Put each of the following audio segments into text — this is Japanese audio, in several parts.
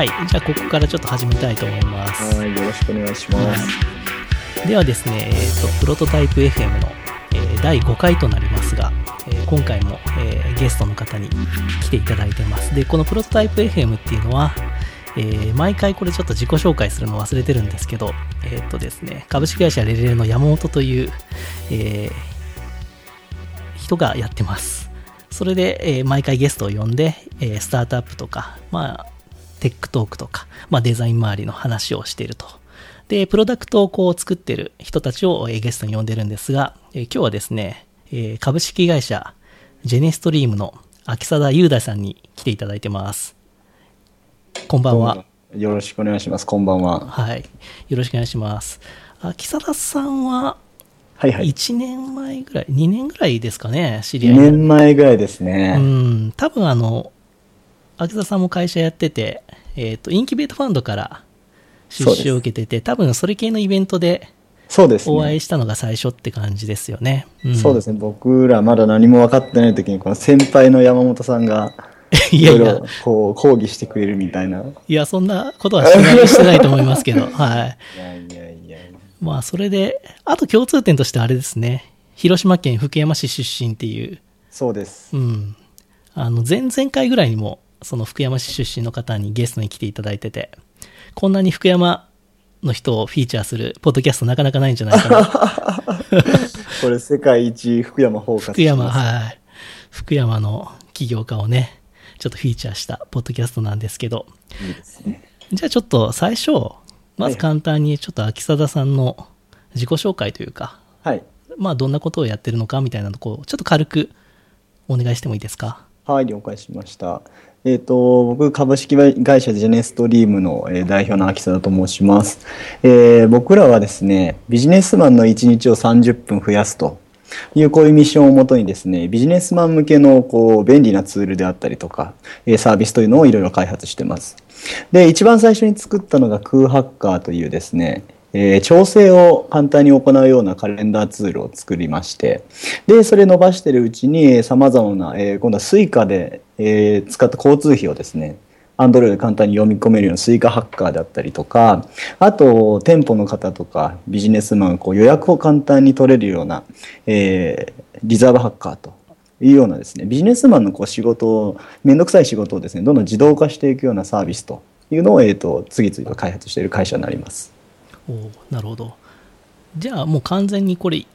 はい。じゃあ、ここからちょっと始めたいと思います。はい、よろしくお願いします。はい、ではですね、えーと、プロトタイプ FM の、えー第5回となりますが、えー今回も、えーゲストの方に来ていただいてます。で、このプロトタイプ FM っていうのは、えー毎回これちょっと自己紹介するの忘れてるんですけど、えっ、とですね、株式会社レレレの山本という、えー人がやってます。それで、えー毎回ゲストを呼んで、えースタートアップとか、まあ、テックトークとか、まあ、デザイン周りの話をしていると。で、プロダクトをこう作ってる人たちをえーゲストに呼んでるんですが、えー今日はですね、えー株式会社ジェネストリームの秋貞雄大さんに来ていただいてます。こんばんは。よろしくお願いします。こんばんは。はい。よろしくお願いします。秋貞さんははいはい。1年前ぐらい、2年ぐらいですかね、知り2合いに年前ぐらいですうね。ん、多分あの、秋田さんも会社やってて、えっ、と、インキュベートファンドから出資を受けてて、多分それ系のイベントでそうですね。お会いしたのが最初って感じですよね。んそうですね。僕らまだ何も分かってない時に、この先輩の山本さんが、いろいろ、こう、講義してくれるみたいな。いいや、そんなことはしてないしてないと思いますけど、はい。やいやいやまあ、それで、あと共通点としてあれですね、広島県福山市出身っていう、そうです。うん。あの、前々回ぐらいにも、その福山市出身の方にゲストに来ていただいてて、こんなに福山の人をフィーチャーするポッドキャストなかなかないんじゃないかな。これ世界一福山包括福山、はい。福山の起業家をね、ちょっとフィーチャーしたポッドキャストなんですけど、いいですね。じゃあちょっと最初、まず簡単にちょっと秋貞さんの自己紹介というか、はい。まあどんなことをやってるのかみたいなのを、ちょっと軽くお願いしてもいいですか？はい、了解しました。えっ、と、僕、株式会社ジェネストリームの、代表の秋貞と申します、えー僕らはですね、ビジネスマンの1日を30分増やすという、こういうミッションをもとにですね、ビジネスマン向けの、こう、便利なツールであったりとか、サービスというのをいろいろ開発してます。で、一番最初に作ったのが空ハッカーというですね、えー調整を簡単に行うようなカレンダーツールを作りまして、で、それ伸ばしてるうちに、さまざまな、えー今度は Suica で、えー使った交通費をですね、Android で簡単に読み込めるような Suica ハッカーだったりとか、あと、店舗の方とかビジネスマン、こう予約を簡単に取れるような、えーリザーブハッカーというようなですね、ビジネスマンのこう仕事を、めんどくさい仕事をですね、どんどん自動化していくようなサービスというのを、えーと、次々と開発している会社になります。おーなるほど。じゃあもう完全にこれ、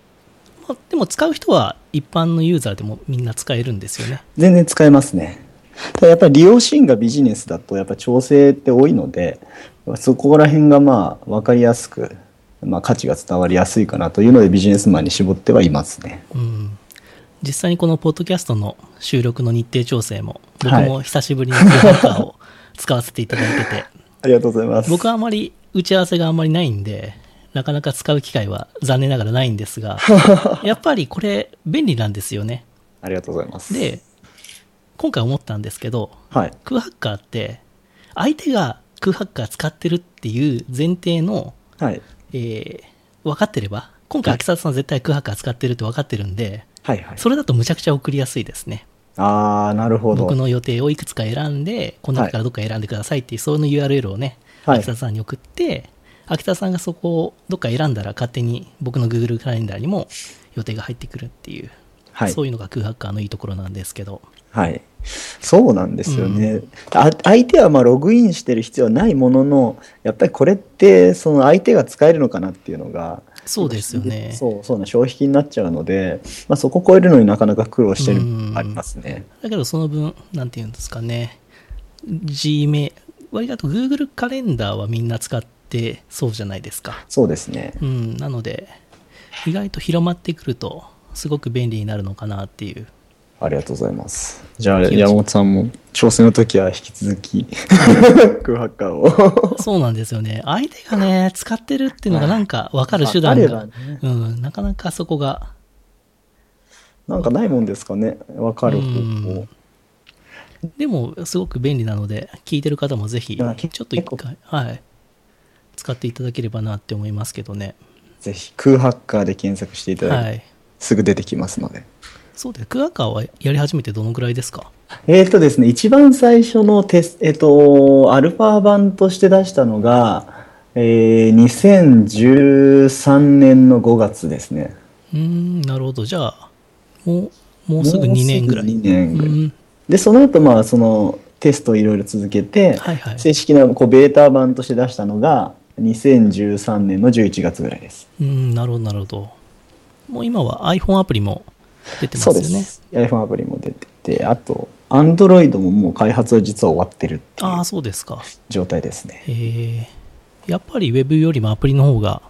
まあ、でも使う人は一般のユーザーでもみんな使えるんですよね。全然使えますね。ただやっぱり利用シーンがビジネスだとやっぱ調整って多いので、そこら辺がまあ分かりやすく、まあ価値が伝わりやすいかなというのでビジネスマンに絞ってはいますね。うん。実際にこのポッドキャストの収録の日程調整も、僕はいも久しぶりにクーハッカーを使わせていただいてて、ありがとうございます。僕はあまり打ち合わせがあんまりないんで、なかなか使う機会は残念ながらないんですが、やっぱりこれ便利なんですよね。ありがとうございます。で、今回思ったんですけど、はい。空ハッカーって、相手が空ハッカー使ってるっていう前提の、はい。えー分かってれば、今回秋沢さん絶対空ハッカー使ってるって分かってるんで、はいはい。それだとむちゃくちゃ送りやすいですね。ああ、なるほど。僕の予定をいくつか選んで、この中からどっか選んでくださいっていう、その URL をね、はい秋田さんに送って、秋田さんがそこをどっか選んだら勝手に僕の Google カレンダーにも予定が入ってくるっていう、はいそういうのが空ハッカーのいいところなんですけど、はい。そうなんですよね。あ相手はまあログインしてる必要はないものの、やっぱりこれってその相手が使えるのかなっていうのが、そうですよね。そう、そうな消費期になっちゃうので、まあ、そこを超えるのになかなか苦労してるありますね。だけどその分、なんていうんですかね、Gmail、割と Google カレンダーはみんな使ってそうじゃないですか。そうですね。うん、なので、意外と広まってくると、すごく便利になるのかなっていう。ありがとうございます。じゃあ、山本さんも調整の時は引き続き、空ハッカーを。そうなんですよね。相手がね、使ってるっていうのがなんか分かる手段が、ねうん、なかなかそこが、なんかないもんですかね。わかる方うん法。でもすごく便利なので、聞いてる方もぜひ、ちょっと一回、はい、使っていただければなって思いますけどね。ぜひ、空ハッカーで検索していただいて、はい。すぐ出てきますので。そうです。クアカーはやり始めてどのぐらいですか？えっ、とですね、一番最初のテスえっ、と、アルファ版として出したのが、えー、2013年の5月ですね。うーん、なるほど。じゃあ、もう、もうすぐ2年ぐらい。もうすぐ2年ぐらいうんで、その後、まあ、そのテストをいろいろ続けて、はいはい。正式なこうベータ版として出したのが、2013年の11月ぐらいです。うん、なるほど、なるほど。もう今は iPhone アプリも出てますよね。そうです。iPhone アプリも出てて、あと、Android ももう開発は実は終わってるっていああ、うそうですか。状態ですね。えー、やっぱり Web よりもアプリの方が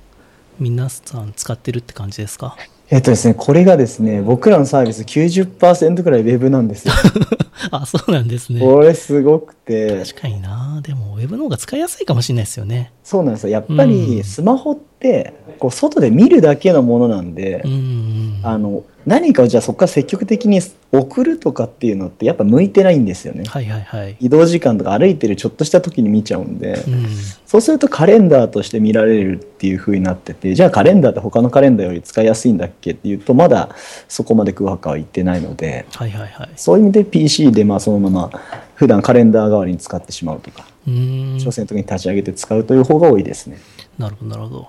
皆さん使ってるって感じですか？えっとですね、これがですね、僕らのサービス90%くらい Web なんですよ。あ、そうなんですね。これすごくて、確かにな。でも Web の方が使いやすいかもしれないですよね。そうなんですよ。やっぱうんりスマホって、こう外で見るだけのものなんで、うんうん。あの、何かをじゃあそこから積極的に送るとかっていうのってやっぱ向いてないんですよね。はいはいはい。移動時間とか歩いてるちょっとした時に見ちゃうんで、うん。そうするとカレンダーとして見られるっていう風になってて、じゃあカレンダーって他のカレンダーより使いやすいんだっけっていうと、まだそこまで空白は言ってないので、はいはいはい。そういう意味で PC でまあそのまま普段カレンダー代わりに使ってしまうとか。挑戦の時に立ち上げて使うという方が多いですね。なるほど、なるほど。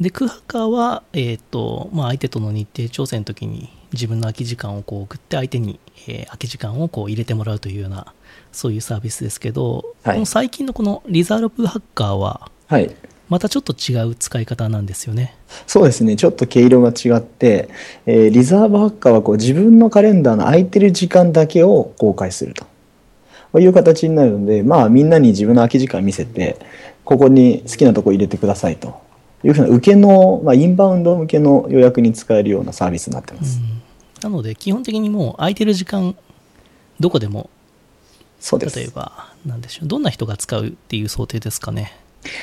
で、空白は、えっ、と、まあ、相手との日程調整の時に自分の空き時間をこう送って相手に、えー空き時間をこう入れてもらうというような、そういうサービスですけど、はいこの最近のこのリザーブハッカーは、はい。またちょっと違う使い方なんですよね。そうですね。ちょっと毛色が違って、えーリザーブハッカーはこう自分のカレンダーの空いてる時間だけを公開すると。いう形になるので、まあみんなに自分の空き時間見せて、ここに好きなとこ入れてくださいというふうな受けの、まあインバウンド向けの予約に使えるようなサービスになってます。うんなので、基本的にもう空いてる時間、どこでも、そうです。例えば、なんでしょう、どんな人が使うっていう想定ですかね？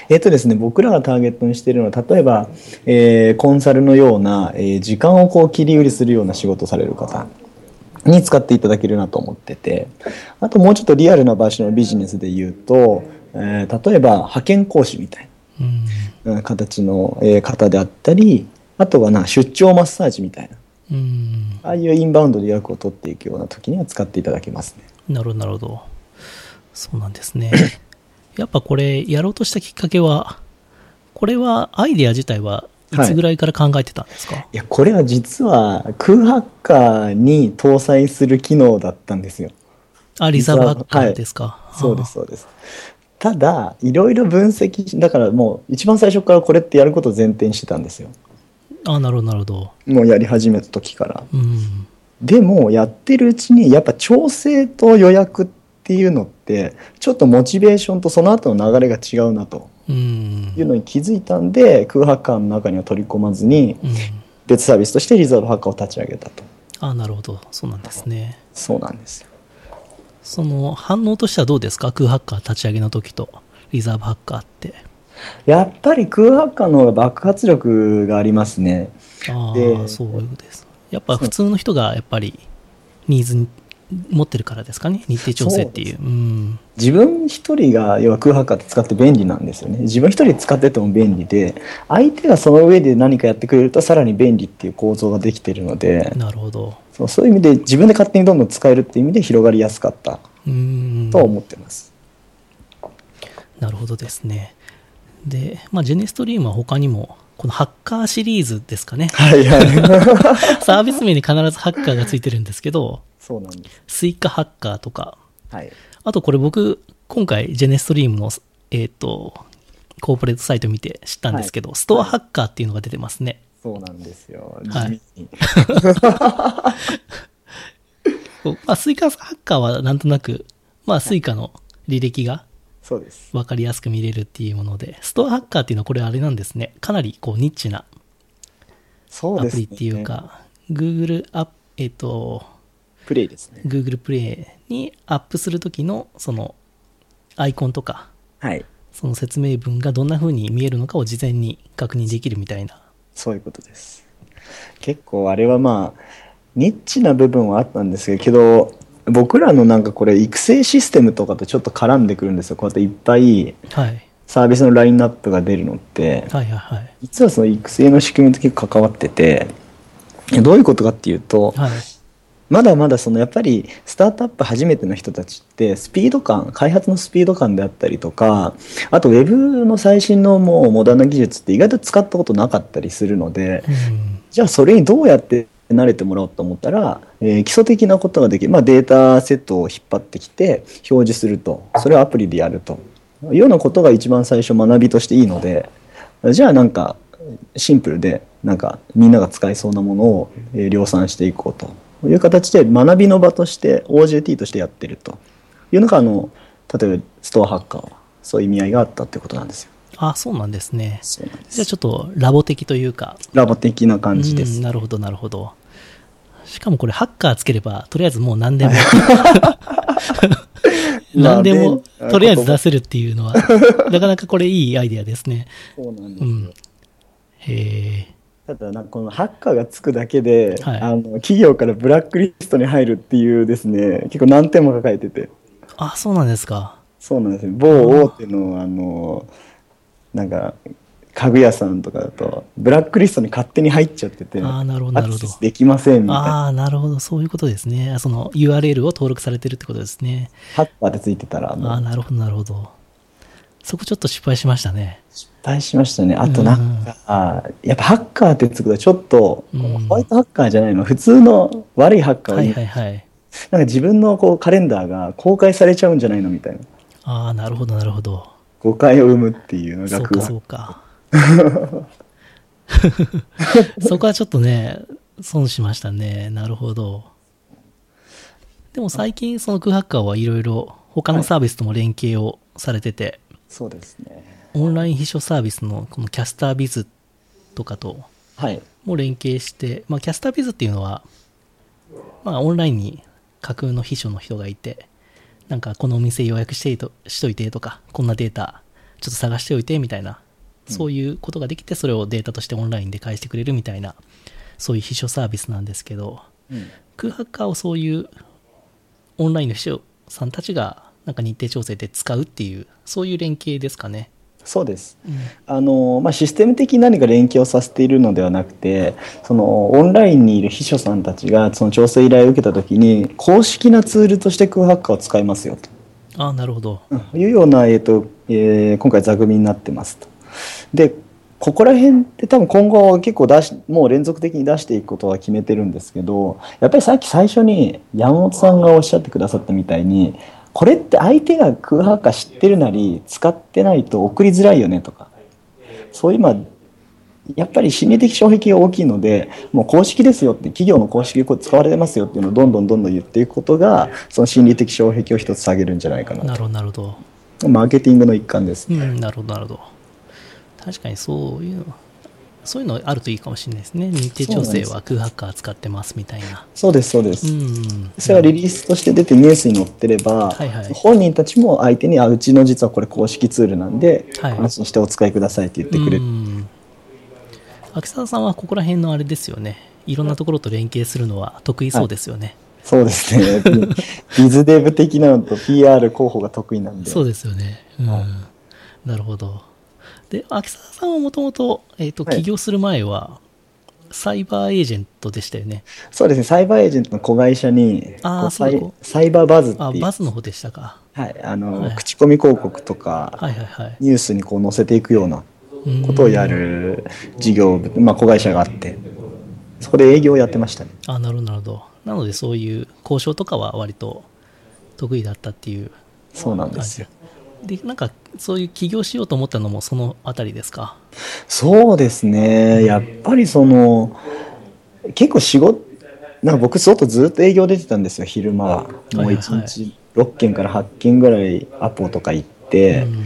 えっとですね、僕らがターゲットにしているのは、例えば、えーコンサルのような、えー時間をこう切り売りするような仕事をされる方に使っていただけるなと思ってて、あともうちょっとリアルな場所のビジネスで言うと、えー例えば派遣講師みたいうん。なうん形の、えー方であったり、あとはな、出張マッサージみたいな、うん。ああいうインバウンドで予約を取っていくような時には使っていただけますね。なるほど、なるほど。そうなんですね。やっぱこれ、やろうとしたきっかけは、これは、アイデア自体はいつぐらいから考えてたんですか、いや、これは実は空ハッカーに搭載する機能だったんですよ。あ、リザーブハッカーですか？そうです、そうです。ただ、いろいろ分析し、だからもう一番最初からこれってやることを前提にしてたんですよ。ああ、なるほど、なるほど。もうやり始めた時から。うん。でも、やってるうちに、やっぱ調整と予約っていうのって、ちょっとモチベーションとその後の流れが違うなとうん。いうのに気づいたんで、空ハッカーの中には取り込まずに、うん。別サービスとしてリザーブハッカーを立ち上げたと。ああ、なるほど。そうなんですね。そうなんですよ。その、反応としてはどうですか？空ハッカー立ち上げの時と、リザーブハッカーって。やっぱり空ハッカーの方が爆発力がありますね。あであ、そういうことです。やっぱ普通の人がやっぱりニーズに持ってるからですかね？日程調整っていう。うん。自分一人が要は空ハッカーって使って便利なんですよね。自分一人使ってても便利で、相手がその上で何かやってくれるとさらに便利っていう構造ができてるので、なるほど。そうそういう意味で自分で勝手にどんどん使えるっていう意味で広がりやすかったうん。と思ってます。なるほどですね。で、まあ、ジェネストリームは他にも、このハッカーシリーズですかね。はいはい。サービス名に必ずハッカーがついてるんですけど、そうなんです。スイカハッカーとか、はい。あとこれ僕、今回ジェネストリームの、えっ、と、コーポレートサイト見て知ったんですけど、ストアハッカーっていうのが出てますね。そうなんですよ。はい地味に こうまあ、スイカハッカーはなんとなく、まあ、スイカの履歴がそうです。分かりやすく見れるっていうもので、ストアハッカーっていうのはこれあれなんですね。かなりこうニッチな。アプリっていうか、Google アップ、えっ、と、プレイですね。Google プレイにアップするときの、その、アイコンとか、はい。その説明文がどんな風に見えるのかを事前に確認できるみたいな。そういうことです。結構あれはまあ、ニッチな部分はあったんですけど、僕らのなんかこれ育成システムとかとちょっと絡んでくるんですよ。こうやっていっぱいはい。サービスのラインナップが出るのって、はいはいはい。実はその育成の仕組みと結構関わってて、どういうことかっていうと、はい。まだまだそのやっぱりスタートアップ初めての人たちってスピード感開発のスピード感であったりとかあとウェブの最新のもうモダンな技術って意外と使ったことなかったりするのでうん。じゃあそれにどうやって慣れてもらおうと思ったら、えー基礎的なことができる、まあ、データセットを引っ張ってきて表示するとそれをアプリでやるというようなことが一番最初学びとしていいのでじゃあなんかシンプルでなんかみんなが使いそうなものをえー量産していこうという形で学びの場として OJT としてやってるというのがあの例えばストアハッカーはそういう意味合いがあったってことなんですよ。あ、そうなんですね。そうなんですじゃあちょっとラボ的というか、ラボ的な感じです。うんなるほど、なるほど。しかもこれ、ハッカーつければ、とりあえずもう何でも、何でも、まあとりあえず出せるっていうのは、なかなかこれいいアイデアですね。そうなんですようん。へえ。ただなんかこのハッカーがつくだけで、はいあの企業からブラックリストに入るっていうですね結構難点も抱えててあ、そうなんですか。そうなんですよ某大手のあのなんか家具屋さんとかだとブラックリストに勝手に入っちゃっててあーなるほどなるほどできませんみたいなああ、なるほど。そういうことですね。あその URL を登録されてるってことですね。ハッカーでついてたらあ、なるほど、なるほど。そこちょっと失敗しましたね。失敗しましたねあとなんか、あーやっぱハッカーってつくとちょっと、うんホワイトハッカーじゃないの普通の悪いハッカーは、はいはいはい。なんか自分のこうカレンダーが公開されちゃうんじゃないのみたいなああ、なるほど、なるほど。誤解を生むっていうのがそうか、そうか。そこはちょっとね、損しましたね。なるほど。でも最近、その空ハッカーはいろいろ他のサービスとも連携をされてて、そうですねオンライン秘書サービスのこのキャスタービズとかとはいも連携して、まあ、キャスタービズっていうのは、まあ、オンラインに架空の秘書の人がいて、なんかこのお店予約していとしといてとか、こんなデータちょっと探しておいてみたいな、そういうことができて、それをデータとしてオンラインで返してくれるみたいな、そういう秘書サービスなんですけど、うん空ハッカーをそういうオンラインの秘書さんたちがなんか日程調整で使うっていう、そういう連携ですかね。そうですうんあの、まあ、システム的に何か連携をさせているのではなくてそのオンラインにいる秘書さんたちがその調整依頼を受けた時に公式なツールとして空ハッカーを使いますよとああ、なるほど。うんいうような、えーとえー今回座組になってますと。でここら辺って多分今後結構出しもう連続的に出していくことは決めてるんですけどやっぱりさっき最初に山本さんがおっしゃってくださったみたいにこれって相手が空ハッカー知ってるなり使ってないと送りづらいよねとかそういうまあやっぱり心理的障壁が大きいのでもう公式ですよって企業の公式でこう使われてますよっていうのをどんどんどんどん言っていくことがその心理的障壁を一つ下げるんじゃないかなとなるほど、なるほど。マーケティングの一環です。うん、なるほど、なるほど。確かにそういうの、そういうのあるといいかもしれないですね。日程調整は空ハッカー使ってますみたいな。そうです、そうです。うん。それがリリースとして出てニュースに載ってれば、はいはい本人たちも相手に、あ、うちの実はこれ公式ツールなんで、はい安心してお使いくださいって言ってくれる。うん。秋沢さんはここら辺のあれですよね。いろんなところと連携するのは得意そうですよね。そうですね。ビズデブ的なのと PR 候補が得意なんで。そうですよね。うん。はいなるほど。で、秋沢さんはもともと、えっ、と、はい起業する前は、サイバーエージェントでしたよね。そうですね。サイバーエージェントの子会社に、あサイサイバーバズってあ、いう、バズの方でしたか。はい、あの、はい口コミ広告とか、はいはいはい。ニュースにこう載せていくようなうんことをやる事業部、まあ、子会社があって、そこで営業をやってましたね。あ、なるほど、なるほど。なので、そういう交渉とかは割と得意だったっていうそうなんですよ。で、なんか、そういう起業しようと思ったのもそのあたりですか？そうですね。やっぱりその、結構仕事、なんか僕外ずっと営業出てたんですよ、昼間は。もうはいはい1日6件から8件ぐらいアポとか行って、うん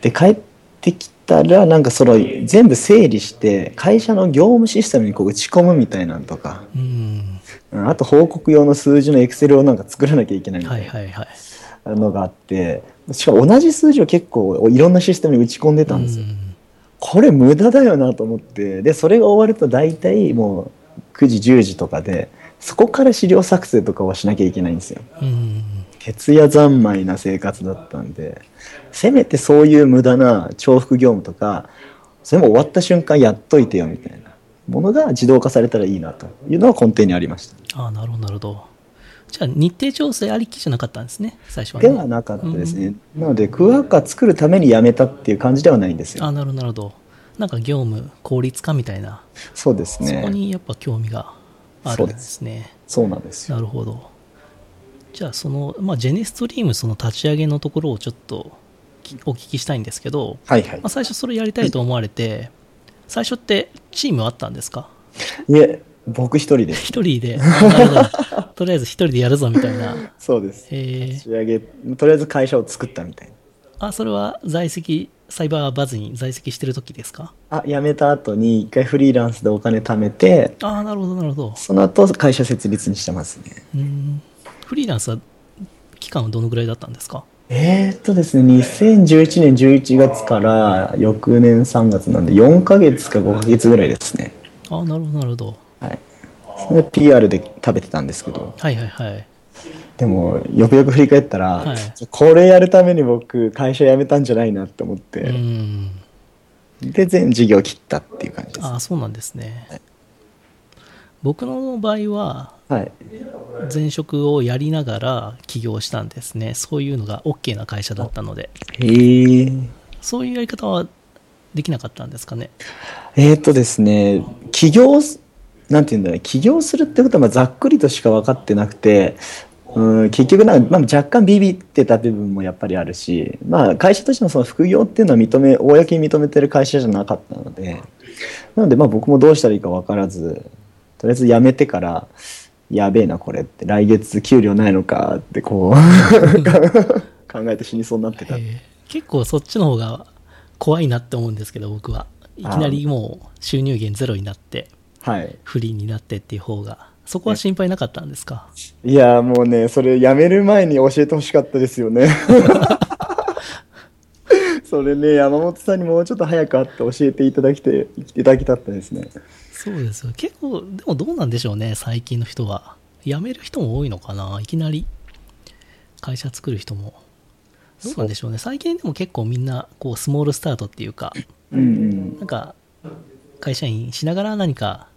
で、帰ってきたら、なんかその全部整理して、会社の業務システムにこう打ち込むみたいなんとか、うん。うんあと報告用の数字のエクセルをなんか作らなきゃいけないみたはいいな。のがあって、しかも同じ数字を結構いろんなシステムに打ち込んでたんですよ。うんこれ無駄だよなと思ってでそれが終わると大体もう9時10時とかでそこから資料作成とかをしなきゃいけないんですようん。徹夜三昧な生活だったんでせめてそういう無駄な重複業務とかそれも終わった瞬間やっといてよみたいなものが自動化されたらいいなというのは根底にありました。ああ、なるほど、なるほど。じゃあ、日程調整ありきじゃなかったんですね、最初はね。ではなかったですね。なので、クワッカ作るためにやめたっていう感じではないんですよ。ああ、なるほど、なるほど。なんか業務効率化みたいな、そうですね。そこにやっぱ興味があるんですね。そうなんですよ。なるほど。じゃあ、その、まあ、ジェネストリームその立ち上げのところをちょっときお聞きしたいんですけど、はいはいまあ、。最初それやりたいと思われて、最初ってチームあったんですか？いえ、僕一人です。一人で、なるほど とりあえず一人でやるぞみたいな。そうです。えー、仕上げ、とりあえず会社を作ったみたいな。あ、それは在籍、サイバーバズに在籍してる時ですか？あ、辞めた後に一回フリーランスでお金貯めて、ああ、なるほど、なるほど。その後会社設立にしてますね。うーん。フリーランスは期間はどのぐらいだったんですか？えー、っとですね、2011年11月から翌年3月なんで4ヶ月か5ヶ月ぐらいですね。ああ、なるほど、なるほど。はい。それで PR で食べてたんですけど、はいはいはい。でもよくよく振り返ったら、はいこれやるために僕会社辞めたんじゃないなって思っうて。で全事業切ったっていう感じです。ああ、そうなんですね。僕の場合は、はい。前職をやりながら起業したんですね。そういうのが OK な会社だったので。へえ。そういうやり方はできなかったんですかね？えー、っとですね、起業す、なんていうんだろう、起業するってことはまあざっくりとしか分かってなくて、うん、結局なんか、まあ、若干ビビってた部分もやっぱりあるし、まあ、会社としてのその副業っていうのは認め、公に認めてる会社じゃなかったので、なのでまあ僕もどうしたらいいか分からず、とりあえず辞めてから、やべえなこれって、来月給料ないのかってこう、考えて死にそうになってた。えー結構そっちの方が怖いなって思うんですけど、僕は。いきなりもう収入源ゼロになって、はい。フリーになってっていう方が、そこは心配なかったんですか？いやもうねそれ辞める前に教えてほしかったですよね それね山本さんにもうちょっと早く会って教えていただきていただきたかったですねそうですよ。結構、でもどうなんでしょうね、最近の人は。辞める人も多いのかな？いきなり会社作る人も。どうなんでしょうね？最近でも結構みんな、こう、スモールスタートっていうか、うんうんなんか、会社員しながら何か、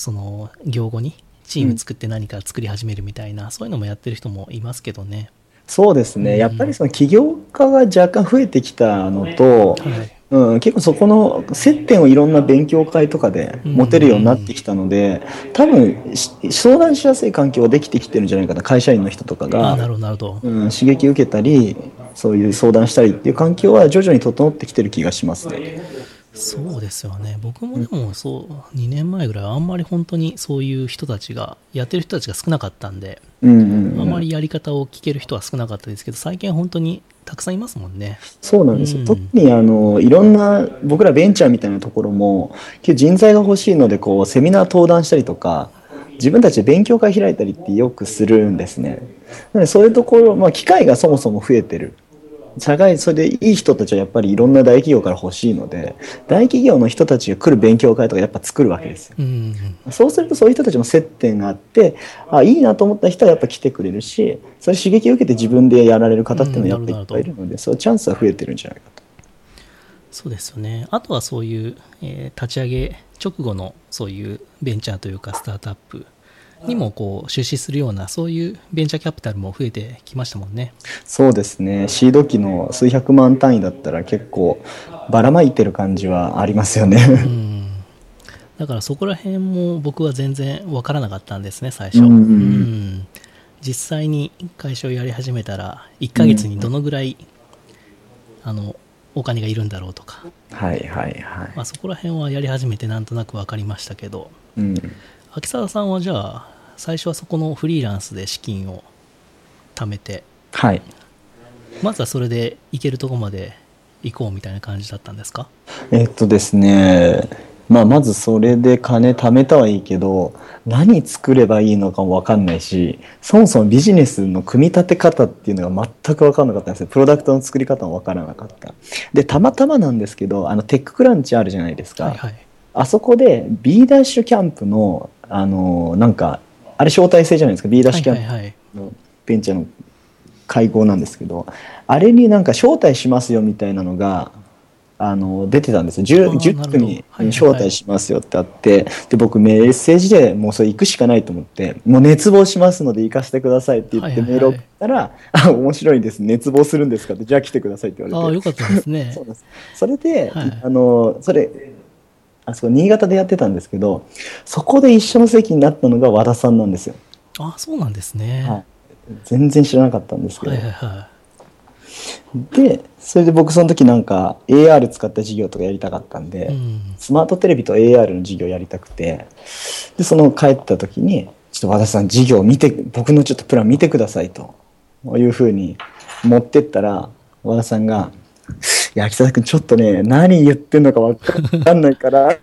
その、業後にチーム作って何か作り始めるみたいな、そういうのもやってる人もいますけどね。そうですねやっぱりその起業家が若干増えてきたのと、はい。うん、結構そこの接点をいろんな勉強会とかで持てるようになってきたので、多分し相談しやすい環境ができてきてるんじゃないかな会社員の人とかがるほど、なるほど。うん、刺激受けたりそういう相談したりっていう環境は徐々に整ってきてる気がしますね。そうですよね。僕もでもそう、2年前ぐらいはあんまり本当にそういう人たちが、やってる人たちが少なかったんで、うんうんうん。あまりやり方を聞ける人は少なかったですけど、最近は本当にたくさんいますもんね。そうなんですよ、うん。特にあのいろんな僕らベンチャーみたいなところも人材が欲しいのでこうセミナー登壇したりとか自分たちで勉強会開いたりってよくするんですね。なのでそういうところ、まあ、機会がそもそも増えてる社会それでいい人たちはやっぱりいろんな大企業から欲しいので大企業の人たちが来る勉強会とかやっぱ作るわけですようん。そうするとそういう人たちも接点があってあいいなと思った人はやっぱ来てくれるしそれ刺激を受けて自分でやられる方っていうのはやっぱりいっぱいいるので、そうチャンスは増えてるんじゃないかと。そうですよね。あとはそういう、えー立ち上げ直後のそういうベンチャーというかスタートアップにもこう出資するようなそういうベンチャーキャピタルも増えてきましたもんね。そうですねシード機の数百万単位だったら結構ばらまいてる感じはありますようね。ん。だからそこら辺も僕は全然わからなかったんですね、最初。うんうんうんうん実際に会社をやり始めたら、1ヶ月にどのぐらい、あの、お金がいるんだろうとか、はいはいはい。まあ、そこら辺はやり始めてなんとなく分かりましたけどうん、秋沢さんはじゃあ最初はそこのフリーランスで資金を貯めてはい。まずはそれで行けるとこまで行こうみたいな感じだったんですか？えっとですね、まあ、まずそれで金貯めたはいいけど何作ればいいのかも分かんないしそもそもビジネスの組み立て方っていうのが全く分かんなかったんですよ。プロダクトの作り方も分からなかった。でたまたまなんですけどあのテッククランチあるじゃないですか、はいはい。あそこで B ダッシュキャンプのあのなんかあれ招待制じゃないですか B ダッシュキャンプはいはいはいのベンチャーの会合なんですけどあれになんか招待しますよみたいなのがあの、出てたんですよ。10, あー10なるほど組招待しますよってあって、で、僕メッセージでもうそれ行くしかないと思って、もう熱望しますので行かせてくださいって言ってはいはいはいメール送ったら、あ、面白いです。熱望するんですかって、じゃあ来てくださいって言ああ、われて。よかったですね そう。です。それで、はいあの、それ、あそこ新潟でやってたんですけど、そこで一緒の席になったのが和田さんなんですよ。あそうなんですね。はい。全然知らなかったんですけど。はいはいはで、それで僕その時なんか AR 使った授業とかやりたかったんで、い。うん。スマートテレビと AR の授業やりたくて、で、その帰った時に、ちょっと和田さん授業見て、僕のちょっとプラン見てくださいと、いうふうに持ってったら、和田さんが、いや、君ちょっとね、何言ってんのかわかんないから、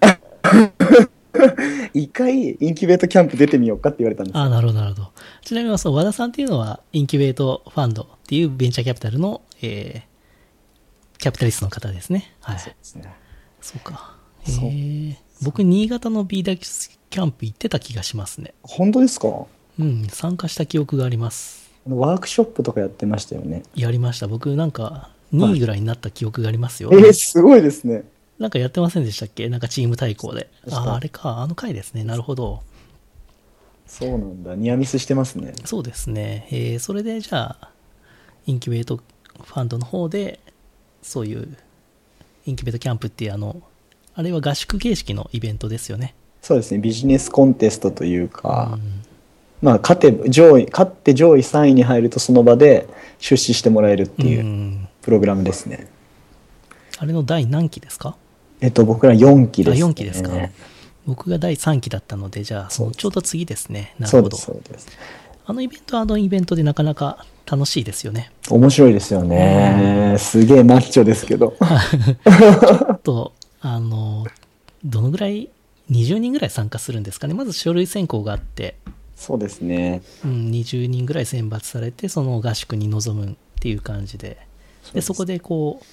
一回インキュベートキャンプ出てみようかって言われたんですよ。ああ、なるほど、なるほど。ちなみに、その和田さんっていうのは、インキュベートファンドっていうベンチャーキャピタルの、えーキャピタリストの方ですね。はい。そうですね。そうか。え。僕、新潟の B ダキキャンプ行ってた気がしますね。本当ですか？うん、参加した記憶があります。ワークショップとかやってましたよね。やりました。僕、なんか、2位ぐらいになった記憶がありますよ。えー、すごいですね。なんかやってませんでしたっけ？なんかチーム対抗で。ああ、あれか、あの回ですね。なるほど。そうなんだ。ニアミスしてますね。そうですね。えーそれでじゃあ、インキュベートファンドの方で、そういう、インキュベートキャンプっていうあの、あれは合宿形式のイベントですよね。そうですね。ビジネスコンテストといううか、んまあ、勝て、上位、勝って上位3位に入るとその場で出資してもらえるっていううんプログラムですね。あれの第何期ですか？えっと、僕ら4期あ、です、ね。4期ですか。僕が第3期だったので、じゃあ、そのちょうど次ですね。なるほどそうです、。そうです。あのイベントはあのイベントでなかなか楽しいですよね。面白いですよね。すげえマッチョですけど。あと、あの、どのぐらい、20人ぐらい参加するんですかね。まず書類選考があって、そうですね。うん、20人ぐらい選抜されて、その合宿に臨むっていう感じで、でそこでこう、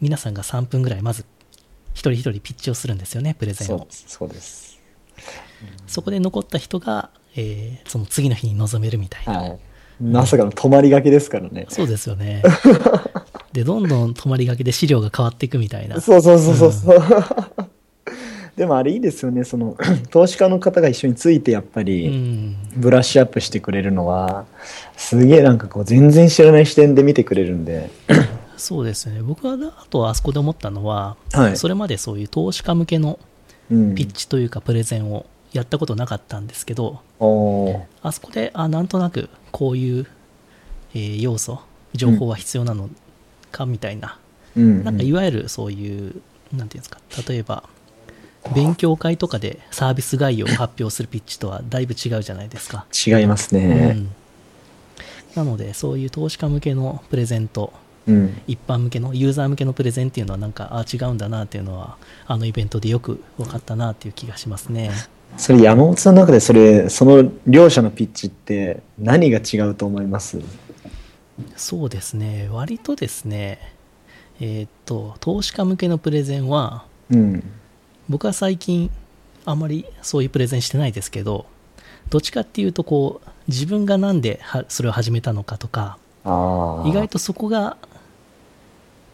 皆さんが3分ぐらい、まず、一人一人ピッチをするんですよね、プレゼンをそうで。す。そうです。そこで残った人が、えーその次の日に臨めるみたいな。はい。まさかの泊まりがけですからね。そうですよね。で、どんどん泊まりがけで資料が変わっていくみたいな。そうそうそうそうそう。でもあれいいですよね。その、投資家の方が一緒についてやっぱうり、ん。ブラッシュアップしてくれるのは、すげえなんかこう全然知らない視点で見てくれるんで。そうですね。僕は、あとあそこで思ったのは、はいそれまでそういう投資家向けのうん。ピッチというかプレゼンをやったことなかったんですけど、おーあそこで、あ、なんとなくこういう、えー要素、情報は必要なのかみたいな、うん。なんかいわゆるそういう、なんていうんですか、例えば、勉強会とかでサービス概要を発表するピッチとはだいぶ違うじゃないですか。違いますうね。ん、なので、そういう投資家向けのプレゼント、うん。一般向けの、ユーザー向けのプレゼンっていうのはなんか、あ、違うんだなっていうのは、あのイベントでよく分かったなっていう気がしますね。それ山本さんの中でそれ、その両者のピッチって何が違うと思います？そうですね、割とですね、えーっと、投資家向けのプレゼンは、うん。僕は最近、あまりそういうプレゼンしてないですけど、どっちかっていうと、こう、自分がなんではそれを始めたのかとか、ああ。意外とそこが、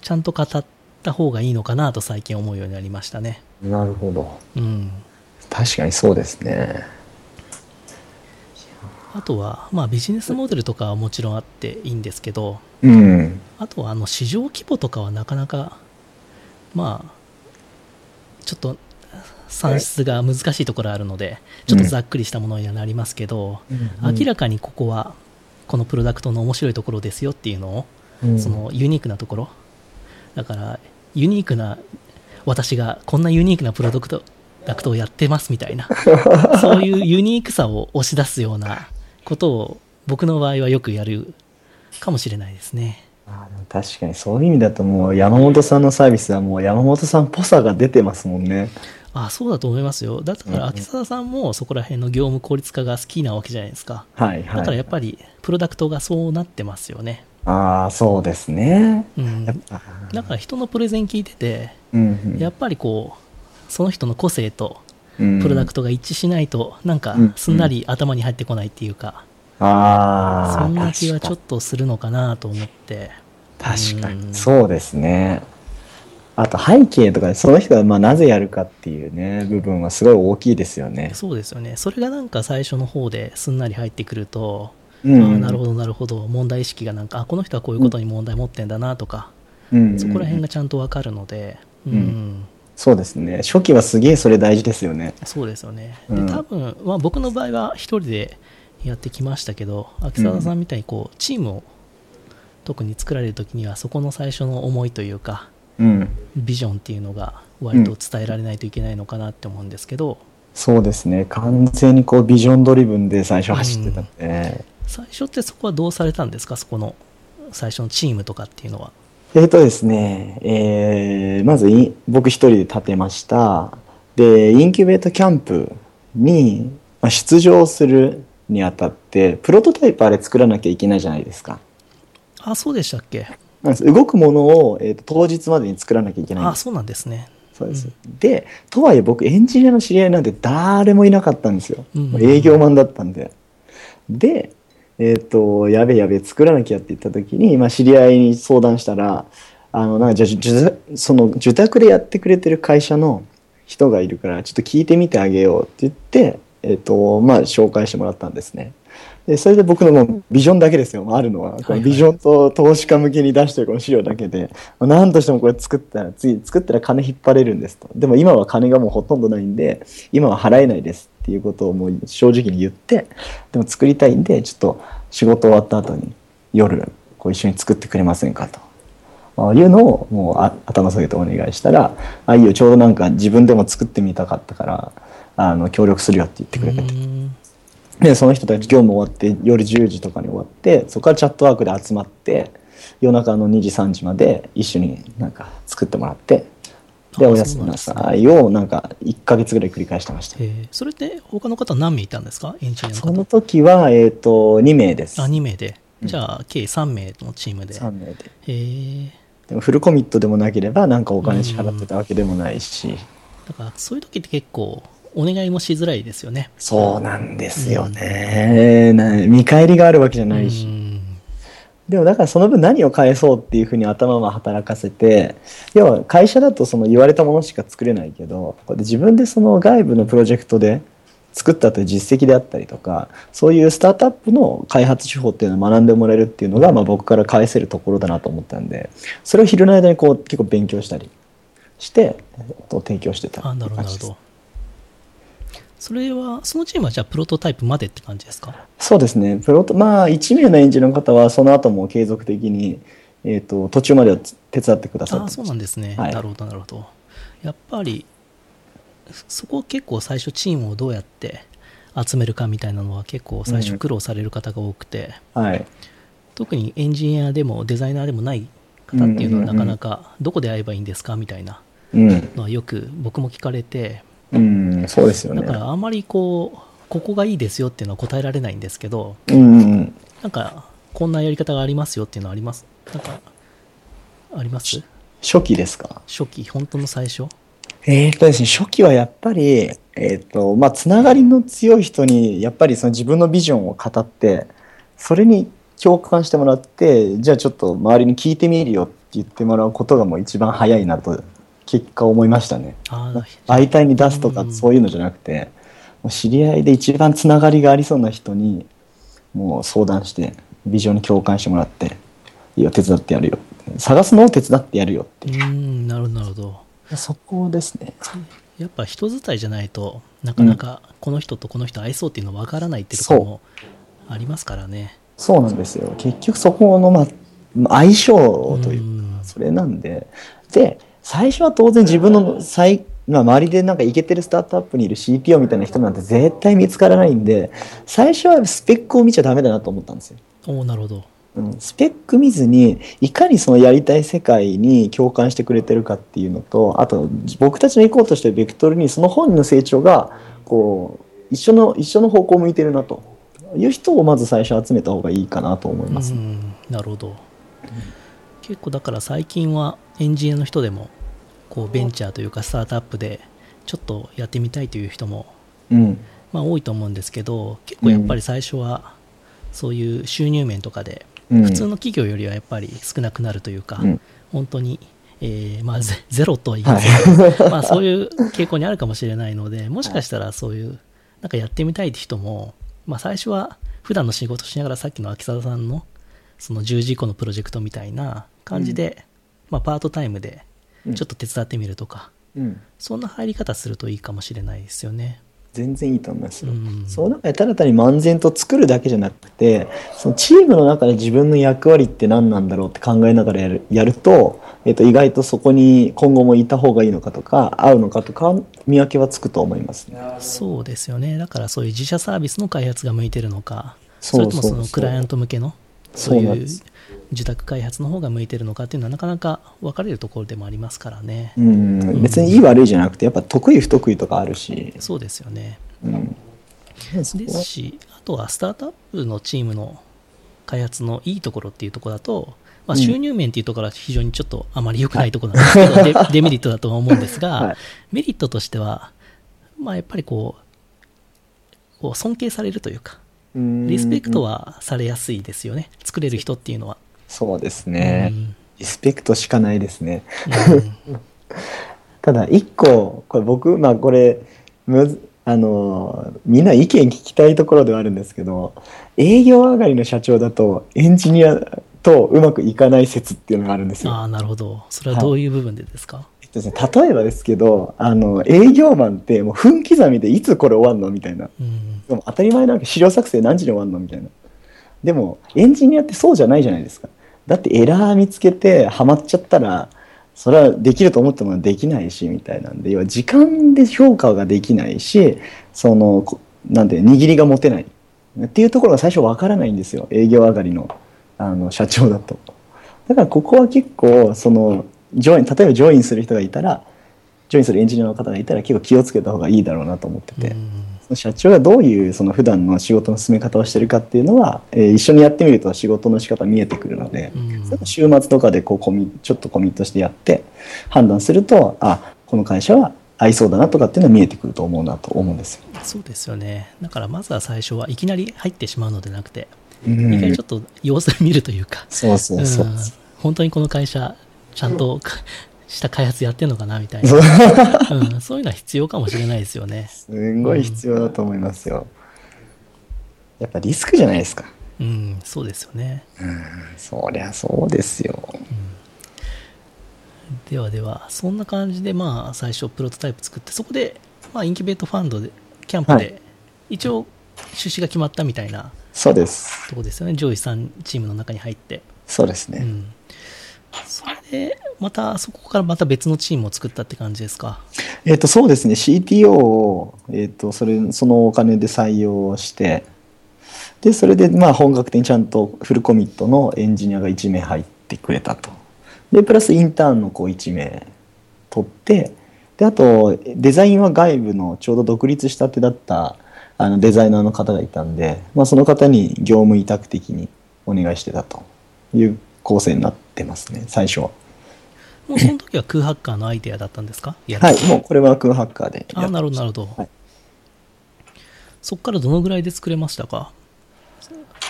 ちゃんと語った方がいいのかなと最近思うようになりましたね。なるほど。うん。確かにそうですね。あとは、まあビジネスモデルとかはもちろんあっていいんですけど、うん。あとはあの市場規模とかはなかなか、まあ、ちょっと算出が難しいところあるので、ちょっとざっくりしたものにはなりますけど、明らかにここは、このプロダクトの面白いところですよっていうのを、うんそのユニークなところ、だから、ユニークな、私がこんなユニークなプロダクトダクトをやってますみたいな、そういうユニークさを押し出すようなことを、僕の場合はよくやるかもしれないですね。あでも確かにそういう意味だともう山本さんのサービスはもう山本さんっぽさが出てますもんね。あそうだと思いますよ。だから、秋澤さんもそこら辺の業務効率化が好きなわけじゃないですか。はいはい。だからやっぱり、プロダクトがそうなってますよね。ああ、そうですね。うん。だから人のプレゼン聞いてて、うんうんやっぱりこう、その人の個性とうんプロダクトが一致しないと、なんかうんすんなり頭に入ってこないっていうか、ああ、そんな気はちょっと。とするのかなと思って。確かうんに。そうですね。あと背景とかその人がまあなぜやるかっていうね部分はすごい大きいですよね。そうですよね。それがなんか最初の方ですんなり入ってくると、うん。ああなるほどなるほど。問題意識がなんかあこの人はこういうことに問題持ってんだなとか、うん。そこら辺がちゃんとわかるので、うん。ん。そうですね。初期はすげえそれ大事ですよね。そうですよね。うん。で多分、まあ、僕の場合は一人でやってきましたけど秋澤さんみたいにこうチームを特に作られる時にはそこの最初の思いというかうんビジョンっていうのが割と伝えられないといけないのかなって思うんですけど、そうですね。完全にこうビジョンドリブンで最初走ってたんで、最初ってそこはどうされたんですか？そこの最初のチームとかっていうのは。えーとですね、えーまずい僕一人で立てました。で、インキュベートキャンプにまあ出場するにあたって、プロトタイプあれ作らなきゃいけないじゃないですか。あそうでしたっけ？なんです動くものを、えーと当日までに作らなきゃいけない。あそうなんですね。そうです。で、とはいえ僕エンジニアの知り合いなんて誰もいなかったんですよ。うんもう営業マンだったんで。で、えっ、と、やべえやべえ作らなきゃって言った時に、まあ知り合いに相談したら、あの、なんかじゃあじゅその受託でやってくれてる会社の人がいるから、ちょっと聞いてみてあげようって言って、えっ、と、まあ紹介してもらったんですね。で、それで僕のもうビジョンだけですよ、あるのは。このビジョンと投資家向けに出してるこの資料だけで、まあ何としてもこれ作ったら、次作ったら金引っ張れるんですと。でも今は金がもうほとんどないんで、今は払えないですっていうことをもう正直に言って、でも作りたいんで、ちょっと仕事終わった後に夜、こう一緒に作ってくれませんかと。まあ、いうのをもうあ頭下げてお願いしたら、あ、いいよ、ちょうどなんか自分でも作ってみたかったから、あの、協力するよって言ってくれてで、その人たち業務終わって、夜10時とかに終わって、そこからチャットワークで集まって、夜中の2時、3時まで一緒になんか作ってもらって、で、あおやすみなさいをなんか1ヶ月ぐらい繰り返してました。それって他の方何名いたんですか？エンジニアそのの方。時は、えっ、と、2名です。あ2名で。うんじゃあ計3名のチームで。3名で。へえでもフルコミットでもなければ、なんかお金支払ってたわけでもないし、だからそういう時って結構お願いもしづらいですよね。そうなんですよね。な見返りがあるわけじゃないし。うんでもだからその分何を返そうっていうふうに頭は働かせて要は会社だとその言われたものしか作れないけどこうやって自分でその外部のプロジェクトで作ったという実績であったりとかそういうスタートアップの開発手法っていうのを学んでもらえるっていうのが、まあ、僕から返せるところだなと思ったんでそれを昼の間にこう結構勉強したりして、えっと、提供してたあなるほど。それはそのチームはじゃあプロトタイプまでって感じですか？そうですね。プロト、まあ、1名のエンジニアの方は、その後も継続的に、えっ、と、途中までは手伝ってくださってああそうなんですね、はいなるほどなるほどやっぱりそこ結構最初チームをどうやって集めるかみたいなのは結構最初苦労される方が多くて、はい。特にエンジニアでもデザイナーでもない方っていうのはうんうんうなんかなかどこで会えばいいんですかみたいなうん。のはよく僕も聞かれてうん、そうですよね。だからあまりこうここがいいですよっていうのは答えられないんですけどうん。なんかこんなやり方がありますよっていうのはあります？なんかあります？初期ですか？初期本当の最初？えっ、とですね、初期はやっぱり、えっ、と、まあ、つながりの強い人に、やっぱりその自分のビジョンを語って、それに共感してもらって、じゃあちょっと周りに聞いてみるよって言ってもらうことがもう一番早いなと、結果思いましたね。ああ媒体に出すとかうん。そういうのじゃなくて、もう知り合いで一番つながりがありそうな人にもう相談してビジョンに共感してもらっていいよ手伝ってやるよ探すのを手伝ってやるよって。ういーんなるほど。そこですね。やっぱ人伝いじゃないとなかなかこの人とこの人合いそうっていうの分からないってところもありますからね。そうなんですよ。結局そこの、まあ、相性といううん。それなんで。で最初は当然自分の最、まあ、周りでなんかイケてるスタートアップにいる CTO みたいな人なんて絶対見つからないんで最初はスペックを見ちゃダメだなと思ったんですよ。おおなるほど。うんスペック見ずにいかにそのやりたい世界に共感してくれてるかっていうのとあと僕たちの行こうとしてるベクトルにその本人の成長がこう一緒の一緒の方向を向いてるなという人をまず最初集めた方がいいかなと思います、うんなるほど。結構だから最近はエンジニアの人でもこうベンチャーというかスタートアップでちょっとやってみたいという人もうん。まあ多いと思うんですけど結構やっぱり最初はそういう収入面とかでうん。普通の企業よりはやっぱり少なくなるというか、うん。本当にえーまあ、ゼ ゼロとは言いませんけど、まあ、そういう傾向にあるかもしれないので、もしかしたらそういう、なんかやってみたいって人も、まあ、最初は普段の仕事しながらさっきの秋澤さんのその10時以降のプロジェクトみたいな感じで、まあ、パートタイムでちょっと手伝ってみるとか、うん。そんな入り方するといいかもしれないですよね。全然いいと思いますよ。うんその中でただ単に漫然と作るだけじゃなくて、そのチームの中で自分の役割って何なんだろうって考えながらやるやると、えっと、意外とそこに今後もいた方がいいのかとか、合うのかとか、見分けはつくと思いますね。そうですよね。だからそういう自社サービスの開発が向いてるのか、そうれともそのクライアント向けの、そそういう受託開発の方が向いてるのかっていうのはなかなか分かれるところでもありますからね。うん、別にいい悪いじゃなくて、やっぱ得意不得意とかあるし、そうですよね。うん。ですし、あとはスタートアップのチームの開発のいいところっていうところだと、まあ、うん。収入面っていうところは非常にちょっとあまり良くないところなんですけど、デ デメリットだとは思うんですが、はい。メリットとしては、まあ、やっぱりこう、こう尊敬されるというか、リスペクトはされやすいですよね、作れる人っていうのは。そうですね、うんリスペクトしかないですね。うん ただ一個これ僕まあこれむずあのみんな意見聞きたいところではあるんですけど営業上がりの社長だとエンジニアとうまくいかない説っていうのがあるんですよ。ああ、なるほど。それはどういう部分でですか、えっとですね例えばですけどあの営業マンってもう分刻みでいつこれ終わんのみたいな。うん、でも当たり前なわけ資料作成何時に終わんのみたいな。でもエンジニアってそうじゃないじゃないですか。だってエラー見つけてハマっちゃったらそれはできると思ってもできないしみたいなんで要は時間で評価ができないしそのこなんて握りが持てない。っていうところが最初わからないんですよ。営業上がりのあの社長だと。だからここは結構そのジョイン例えばジョインする人がいたらジョインするエンジニアの方がいたら結構気をつけた方がいいだろうなと思ってて、うんその社長がどういうその普段の仕事の進め方をしてるかっていうのは、えー一緒にやってみると仕事の仕方見えてくるので、うん週末とかでこうコミちょっとコミットしてやって判断するとあこの会社は合いそうだなとかっていうのは見えてくると思うなと思うんですよ。そうですよね。だからまずは最初はいきなり入ってしまうのでなくて、うん一回ちょっと様子を見るというか、そうそうそう。うん本当にこの会社、ちゃんとかした開発やってんのかなみたいな、そううん、そういうのは必要かもしれないですよね。すんごい必要だと思いますよ。やっぱリスクじゃないですか。うん、そうですよね。そりゃそうですよ。ではでは、そんな感じで、まあ、最初プロトタイプ作って、そこで、まあ、インキュベートファンドで、キャンプはで、一応、出資が決まったみたいなそうです。とこですよね。上位3チームの中に入って。そうですね。うん。それで、また、そこからまた別のチームを作ったって感じですか？えっ、と、そうですね、CTO を、えっ、と、それ、そのお金で採用して、で、それで、まあ、本格的にちゃんとフルコミットのエンジニアが1名入ってくれたと。で、プラスインターンの子1名取って、で、あと、デザインは外部のちょうど独立したてだった、あの、デザイナーの方がいたんで、まあ、その方に業務委託的にお願いしてたという構成になってますね、最初は。もうその時は空ハッカーのアイデアだったんですか？はい、もうこれは空ハッカーで。あなるほど、なるほど。はいそこからどのぐらいで作れましたか？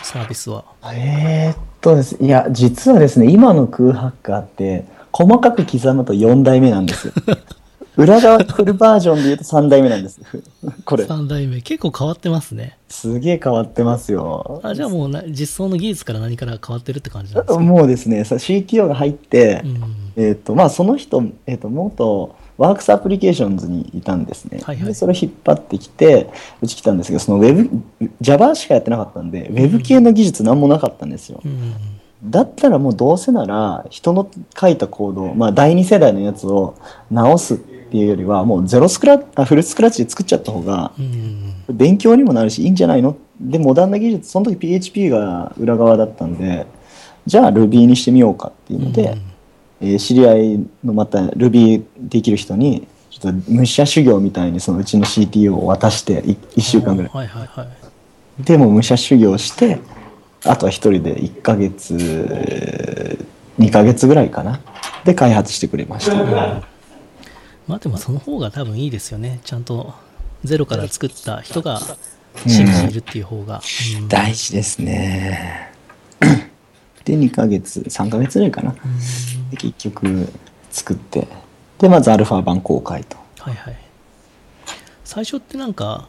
サービスは。えーっとですいや実はですね今の空ハッカーって細かく刻むと4代目なんですよ 裏側フルバージョンで言うと3代目なんです。これ。3代目。結構変わってますね。すげえ変わってますよ。あじゃあもうな実装の技術から何から変わってるって感じなんですか、もうですね。さ CTO が入って、うん。えーっとまあその人、えーっと元ワークスアプリケーションズにいたんですね、はいはい。でそれを引っ張ってきてうち来たんですけどそのウェブ Java しかやってなかったんで、ウェブ系の技術何もなかったんですよ、うん。だったらもうどうせなら人の書いたコード、まあ、第二世代のやつを直すっていうよりはもうゼロスクラあフルスクラッチで作っちゃった方がうん。勉強にもなるしいいんじゃないの？でモダンな技術その時 PHP が裏側だったんでじゃあ Ruby にしてみようかっていうので、えー知り合いのまた Ruby できる人にちょっと武者修行みたいにそのうちの CTO を渡して1週間ぐらい。はいはい。はい。でも武者修行してあとは一人で1ヶ月2ヶ月ぐらいかな。で開発してくれました、まあでもその方が多分いいですよね。ちゃんとゼロから作った人がチームにいるっていう方が。うん大事ですねで2ヶ月3ヶ月ぐらいかなで結局作って、で、まずアルファ版公開と。はいはい。最初ってなんか、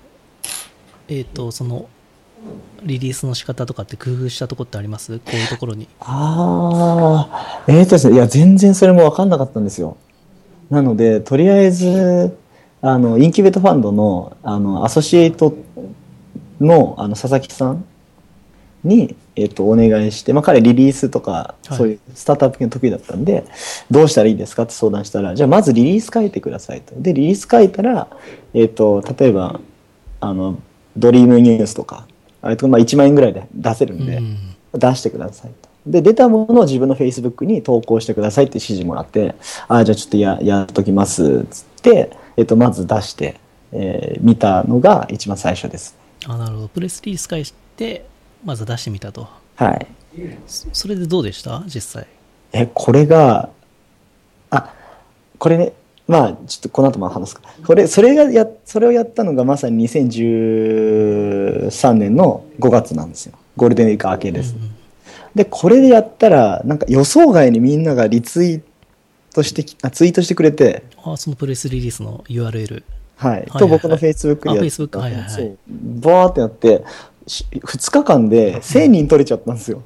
えっ、と、その、リリースの仕方とかって工夫したとこってあります？こういうところに。ああ、えーとですね、いや、全然それも分かんなかったんですよ。なので、とりあえず、あの、インキュベートファンドの、あの、アソシエイトの、あの、佐々木さんに、えっ、と、お願いして、まあ、彼リリースとか、はいそういうスタートアップ系の得意だったんで、どうしたらいいですか？って相談したら、じゃあ、まずリリース書いてくださいと。で、リリース書いたら、えっ、と、例えば、あの、ドリームニュースとか、あれとか、まあ、1万円ぐらいで出せるんで、うん出してくださいと。で、出たものを自分の Facebook に投稿してくださいって指示もらって、ああ、じゃあちょっとや、やっときます、つって、えっと、まず出して、えー見たのが一番最初です。あ、なるほど。プレスリリース返して、まず出してみたと。はい。そそれでどうでした？実際。え、これが、あ、これね、まあ、ちょっとこの後も話すか。これ、それがや、それをやったのがまさに2013年の5月なんですよ。ゴールデンウィーク明けです。うんで、これでやったら、なんか予想外にみんながリツイートしてき、あ、ツイートしてくれて、あ、そのプレスリリースの URL。はい。はいと、僕の Facebook であやっ Facebook はいはいはいそう。バーってやって、し2日間で1000人取れちゃったんですよ。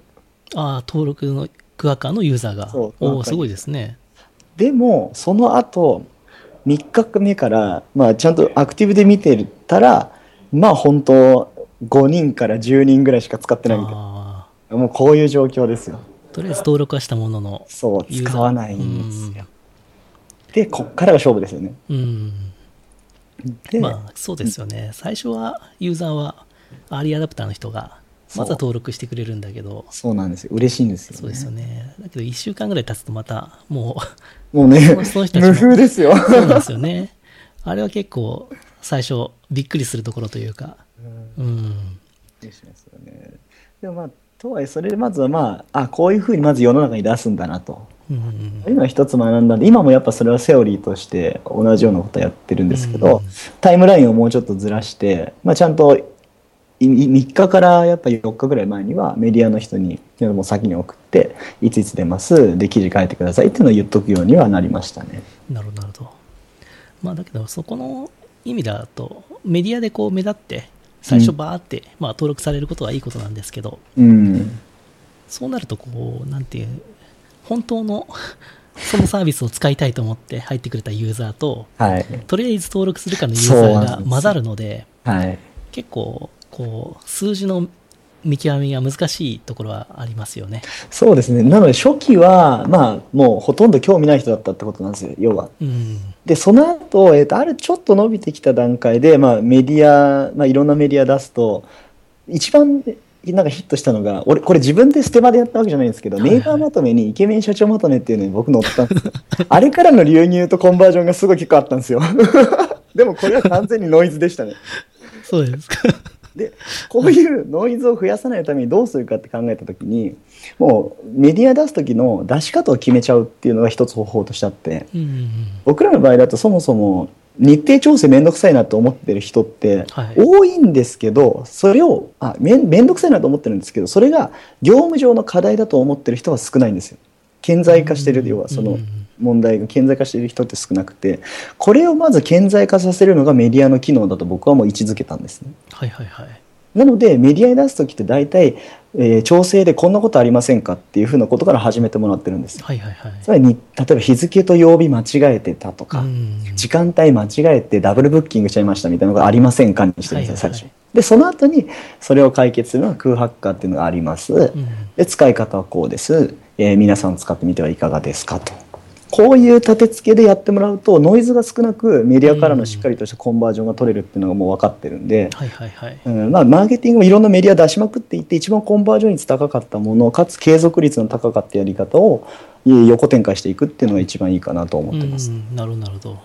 あ、登録のクワッカーのユーザーが。そうおおすごいですね。でも、その後、3日目から、まあ、ちゃんとアクティブで見てたら、まあ、本当5人から10人ぐらいしか使ってないみたいあな。もうこういう状況ですよ。あ、とりあえず登録はしたものの。そう、使わないんですよ。で、こっからが勝負ですよね。うん。で、まあ、そうですよね。最初は、ユーザーは、アーリーアダプターの人が、まずは登録してくれるんだけど、そうなんですよ。嬉しいんですよ、ね。そうですよね。だけど、1週間ぐらい経つとまた、ももうねその人たちも無風ですよ。う、そうなんですよね。あれは結構、最初、びっくりするところというか、うん。しますよね。でもまあ、とはいえ、それでまずはまあ、あ、こういうふうにまず世の中に出すんだなと。うん。今一つ学んだんで、今もやっぱそれはセオリーとして同じようなことやってるんですけど、うんタイムラインをもうちょっとずらして、まあちゃんとい3日からやっぱ4日ぐらい前にはメディアの人にもう先に送って、いついつ出ます、で記事書いてくださいっていうのを言っとくようにはなりましたね。なるほど。まあ、だけど、そこの意味だと、メディアでこう目立って、最初バーって、まあ、登録されることはいいことなんですけど、うん。そうなると、こう、なんていう、本当の そのサービスを使いたいと思って入ってくれたユーザーと、はい。とりあえず登録するかのユーザーが混ざるので、はい。結構、こう、数字の見極めが難しいところはありますよね。そうですね。なので初期は、まあもうほとんど興味ない人だったってことなんですよ、要は。うん。で、その後、えっ、と、あるちょっと伸びてきた段階で、まあメディア、まあいろんなメディア出すと、一番なんかヒットしたのが、俺、これ自分でステマでやったわけじゃないんですけど、はいはいネイバーまとめにイケメン社長まとめっていうのに僕乗ったんですよ。あれからの流入とコンバージョンがすごい結構あったんですよ。でもこれは完全にノイズでしたね。そうですか。で、こういうノイズを増やさないためにどうするかって考えたときに、もうメディア出す時の出し方を決めちゃうっていうのが一つ方法としてあって、うんうんうん。僕らの場合だとそもそも日程調整めんどくさいなと思ってる人ってはい多いんですけど、それをあめんめんどくさいなと思ってるんですけどそれが業務上の課題だと思ってる人は少ないんですよ。顕在化してる要はその問題が顕在化している人って少なくてこれをまず顕在化させるのがメディアの機能だと僕はもう位置づけたんですね。はいはいはい。なのでメディアに出す時って大体、えー調整でこんなことありませんかっていうふうなことから始めてもらってるんですよ。はいはいはい。つまりに例えば日付と曜日間違えてたとか、うん時間帯間違えてダブルブッキングしちゃいましたみたいなのがありませんかにしてるんです最初。で、その後にそれを解決するのは空白化っていうのがあります。うんで、使い方はこうです。えー皆さん使ってみてはいかがですかと。こういう立て付けでやってもらうとノイズが少なくメディアからのしっかりとしたコンバージョンが取れるっていうのがもう分かってるんで、はいはいはい。うんまあ、マーケティングもいろんなメディア出しまくっていって一番コンバージョン率高かったものかつ継続率の高かったやり方をえー横展開していくっていうのが一番いいかなと思ってます。うん、なるほどなるほど。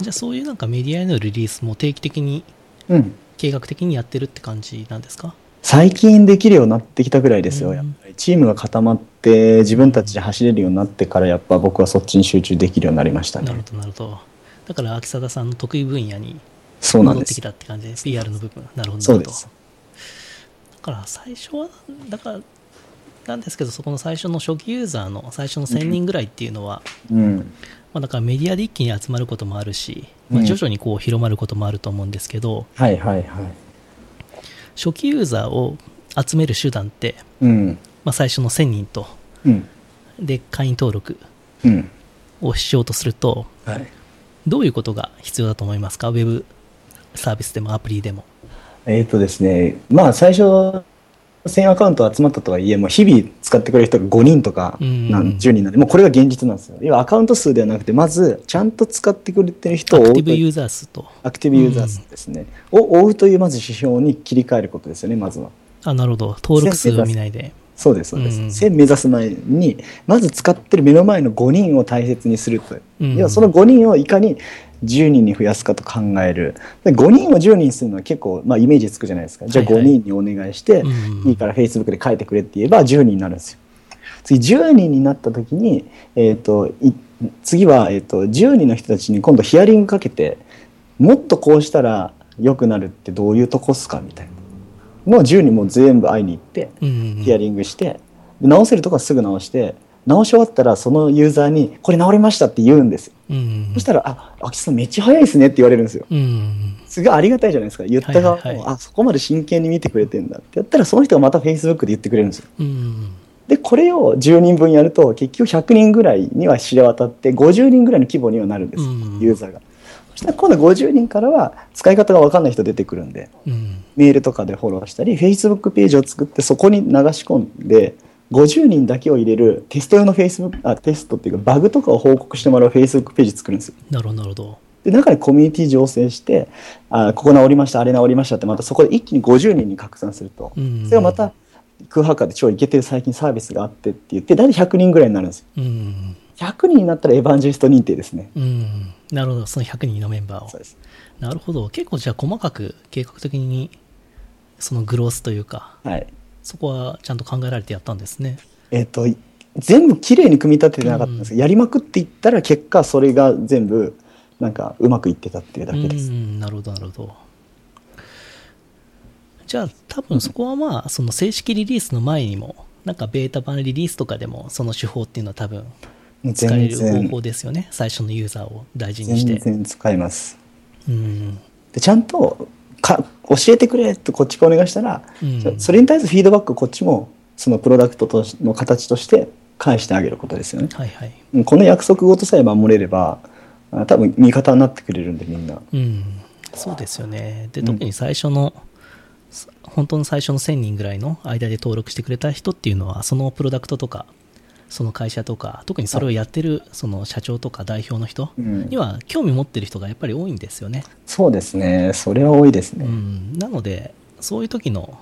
じゃあそういうなんかメディアへのリリースも定期的にうん計画的にやってるって感じなんですか？最近できるようになってきたぐらいですよ、うんやっぱりチームが固まって自分たちで走れるようになってからやっぱ僕はそっちに集中できるようになりましたねなるほどなるほど。だから秋貞さんの得意分野に戻ってきたって感じで PR の部分。なるほど。そうですだから最初は、だからなんですけど、そこの最初の初期ユーザーの最初の1000人ぐらいっていうのは、うん。まあ、だからメディアで一気に集まることもあるし、まあ、うん徐々にこう広まることもあると思うんですけど、はいはいはい。初期ユーザーを集める手段って、うん。まあ、最初の1000人と、うん。で、会員登録うん。をしようとすると、はい。どういうことが必要だと思いますかウェブサービスでもアプリでも。えっ、とですね、まあ最初、1000アカウント集まったとはいえ、もう日々使ってくれる人が5人とかうんなん10人なんで、もうこれが現実なんですよ。要はアカウント数ではなくて、まずちゃんと使ってくれてる人アを追うとクティブユーザー数と。アクティブユーザー数ですね。を追うというまず指標に切り替えることですよね、まずは。あ、なるほど。登録数を見ないで。そうです、そうです。うん1000目指す前に、まず使ってる目の前の5人を大切にすると。うん要はその5人をいかに10人に増やすかと考える。で5人を10人にするのは結構、まあ、イメージつくじゃないですか。じゃあ5はいはい人にお願いして、うんいいから Facebook で書いてくれって言えば10人になるんですよ。次10人になった時に、えー、とい次は、えー、と10人の人たちに今度ヒアリングかけてもっとこうしたら良くなるってどういうとこっすかみたいな。もう10人も全部会いに行って、うんヒアリングして、で直せるとこはすぐ直して、直し終わったらそのユーザーに、これ直りましたって言うんですよ。うんそしたら、あ、秋さんめっちゃ早いですねって言われるんですよ。うんすごいありがたいじゃないですか。言った側も、はいはいはいあ、そこまで真剣に見てくれてんだってやったら、その人がまた Facebook で言ってくれるんですよ。うんで、これを10人分やると、結局100人ぐらいには知れ渡って、50人ぐらいの規模にはなるんですよ、うんユーザーが。そしたら今度50人からは、使い方が分かんない人出てくるんで、うんメールとかでフォローしたり、Facebook ページを作ってそこに流し込んで、50人だけを入れるテスト用の Facebook、あ、テストっていうかバグとかを報告してもらう Facebook ページ作るんですよ。なるほど。で、中にコミュニティ醸成して、あ、ここ直りました、あれ直りましたって、またそこで一気に50人に拡散すると。うんそれがまた空白で超イケてる最近サービスがあってって言って、大体100人ぐらいになるんですよ。うん。100人になったらエヴァンジェリスト認定ですね。うん。なるほど、その100人のメンバーをそう。です。なるほど。結構じゃあ細かく計画的に、そのグロースというか、はい。そこはちゃんと考えられてやったんですね。えっ、と、い全部きれいに組み立ててなかったんですけど、やりまくっていったら結果それが全部なんかうまくいってたっていうだけです。うん、なるほど、なるほど。じゃあ、多分そこはまあ、その正式リリースの前にも、なんかベータ版リリースとかでも、その手法っていうのは多分使える方法ですよね。最初のユーザーを大事にして。全然使えます。うん。でちゃんとか教えてくれってこっちがお願いしたら、うんそそれに対するフィードバックをこっちもそのプロダクトとしの形として返してあげることですよね。はいはい。うんこの約束事さえ守れればあ多分味方になってくれるんでみんな。うん。そうですよね。で、うん特に最初の、す本当の最初の1000人ぐらいの間で登録してくれた人っていうのは、そのプロダクトとか、その会社とか、特にそれをやってるその社長とか代表の人うんには興味持ってる人がやっぱり多いんですよね。そうですね。それは多いですね。うん、なので、そういう時の、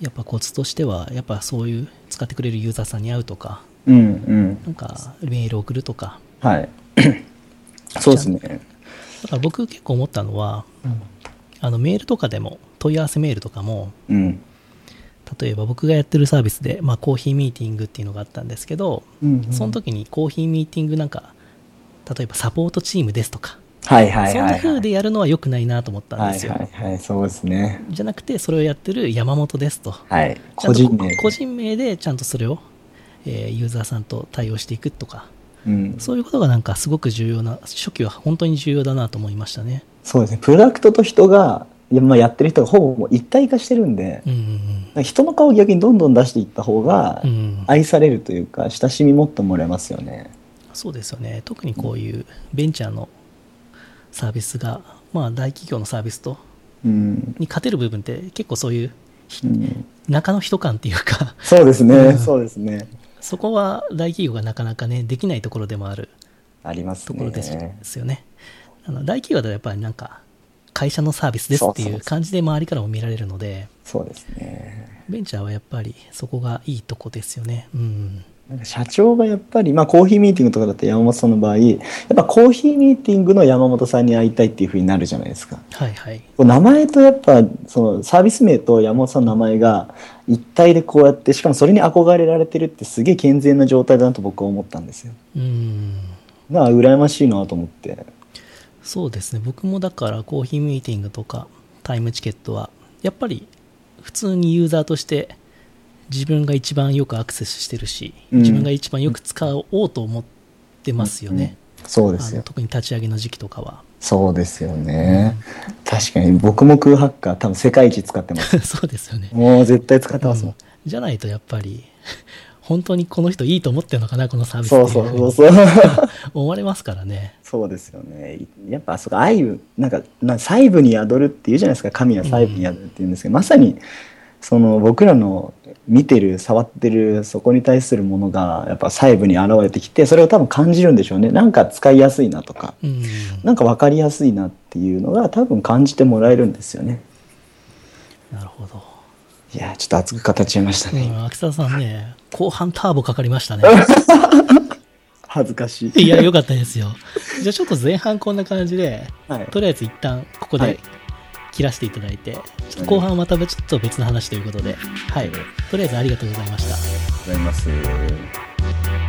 やっぱコツとしては、やっぱそういう使ってくれるユーザーさんに会うとか、うんうん。なんかメール送るとか、はい。そうですね。だから僕結構思ったのは、あのメールとかでも、問い合わせメールとかも、うん。例えば僕がやってるサービスで、まあ、コーヒーミーティングっていうのがあったんですけど、うんうんその時にコーヒーミーティングなんか、例えばサポートチームですとか、はいはいはい、はい。そんな風でやるのは良くないなと思ったんはいですよ。はいはい。そうですね。じゃなくて、それをやってる山本ですと。はい。個人名。個人名でちゃんとそれを、えーユーザーさんと対応していくとか、うん。そういうことがなんかすごく重要な、初期は本当に重要だなと思いましたね。そうですね。プロダクトと人が、まあ、やってる人がほぼもう一体化してるんで、うんうん人の顔を逆にどんどん出していった方が愛されるというか、親しみ持ってもらえますよね。そうですよね。特にこういうベンチャーのサービスが、まあ大企業のサービスと、うん。に勝てる部分って結構そういううん、中の人感っていうか、そうですね、うんそうですね。そこは大企業がなかなかね、できないところでもあるありますところです,、ね。よね。あの大企業ではやっぱりなんか、会社のサービスですっていう感じで周りからも見られるので、そうですね。ベンチャーはやっぱりそこがいいとこですよね。うん。なんか社長がやっぱり、まあコーヒーミーティングとかだったら山本さんの場合、やっぱコーヒーミーティングの山本さんに会いたいっていうふうになるじゃないですか。はいはい。名前とやっぱそのサービス名と山本さんの名前が一体でこうやってしかもそれに憧れられてるってすげえ健全な状態だなと僕は思ったんですよ。うん。だから羨ましいなと思って。そうですね。僕もだからコーヒーミーティングとかタイムチケットは、やっぱり普通にユーザーとして自分が一番よくアクセスしてるし、うん自分が一番よく使おうと思ってますよね。そうですよ。特に立ち上げの時期とかは。そうですよね。確かに僕も空ハッカー多分世界一使ってます。そうですよね。もう絶対使ってますもん。じゃないとやっぱり、本当にこの人いいと思ってるのかな、このサービスそうそうそうそう。思われますからね。そうですよね。やっぱそこ愛部なんかな細部に宿るっていうじゃないですか。神は細部に宿るって言うんですけど、まさにその僕らの見てる触ってるそこに対するものがやっぱ細部に現れてきてそれを多分感じるんでしょうね。なんか使いやすいなとか、うん。なんか分かりやすいなっていうのが多分感じてもらえるんですよね。なるほど。いやーちょっと熱く語っちゃいましたね。うん、秋沢さんね、後半ターボかかりましたね。恥ずかしい。いや、よかったですよ。じゃあちょっと前半こんな感じで、はい。とりあえず一旦ここではい切らせていただいて、ちょっと後半はまたちょっと別の話ということで、はい。とりあえずありがとうございました。ありがとうございます。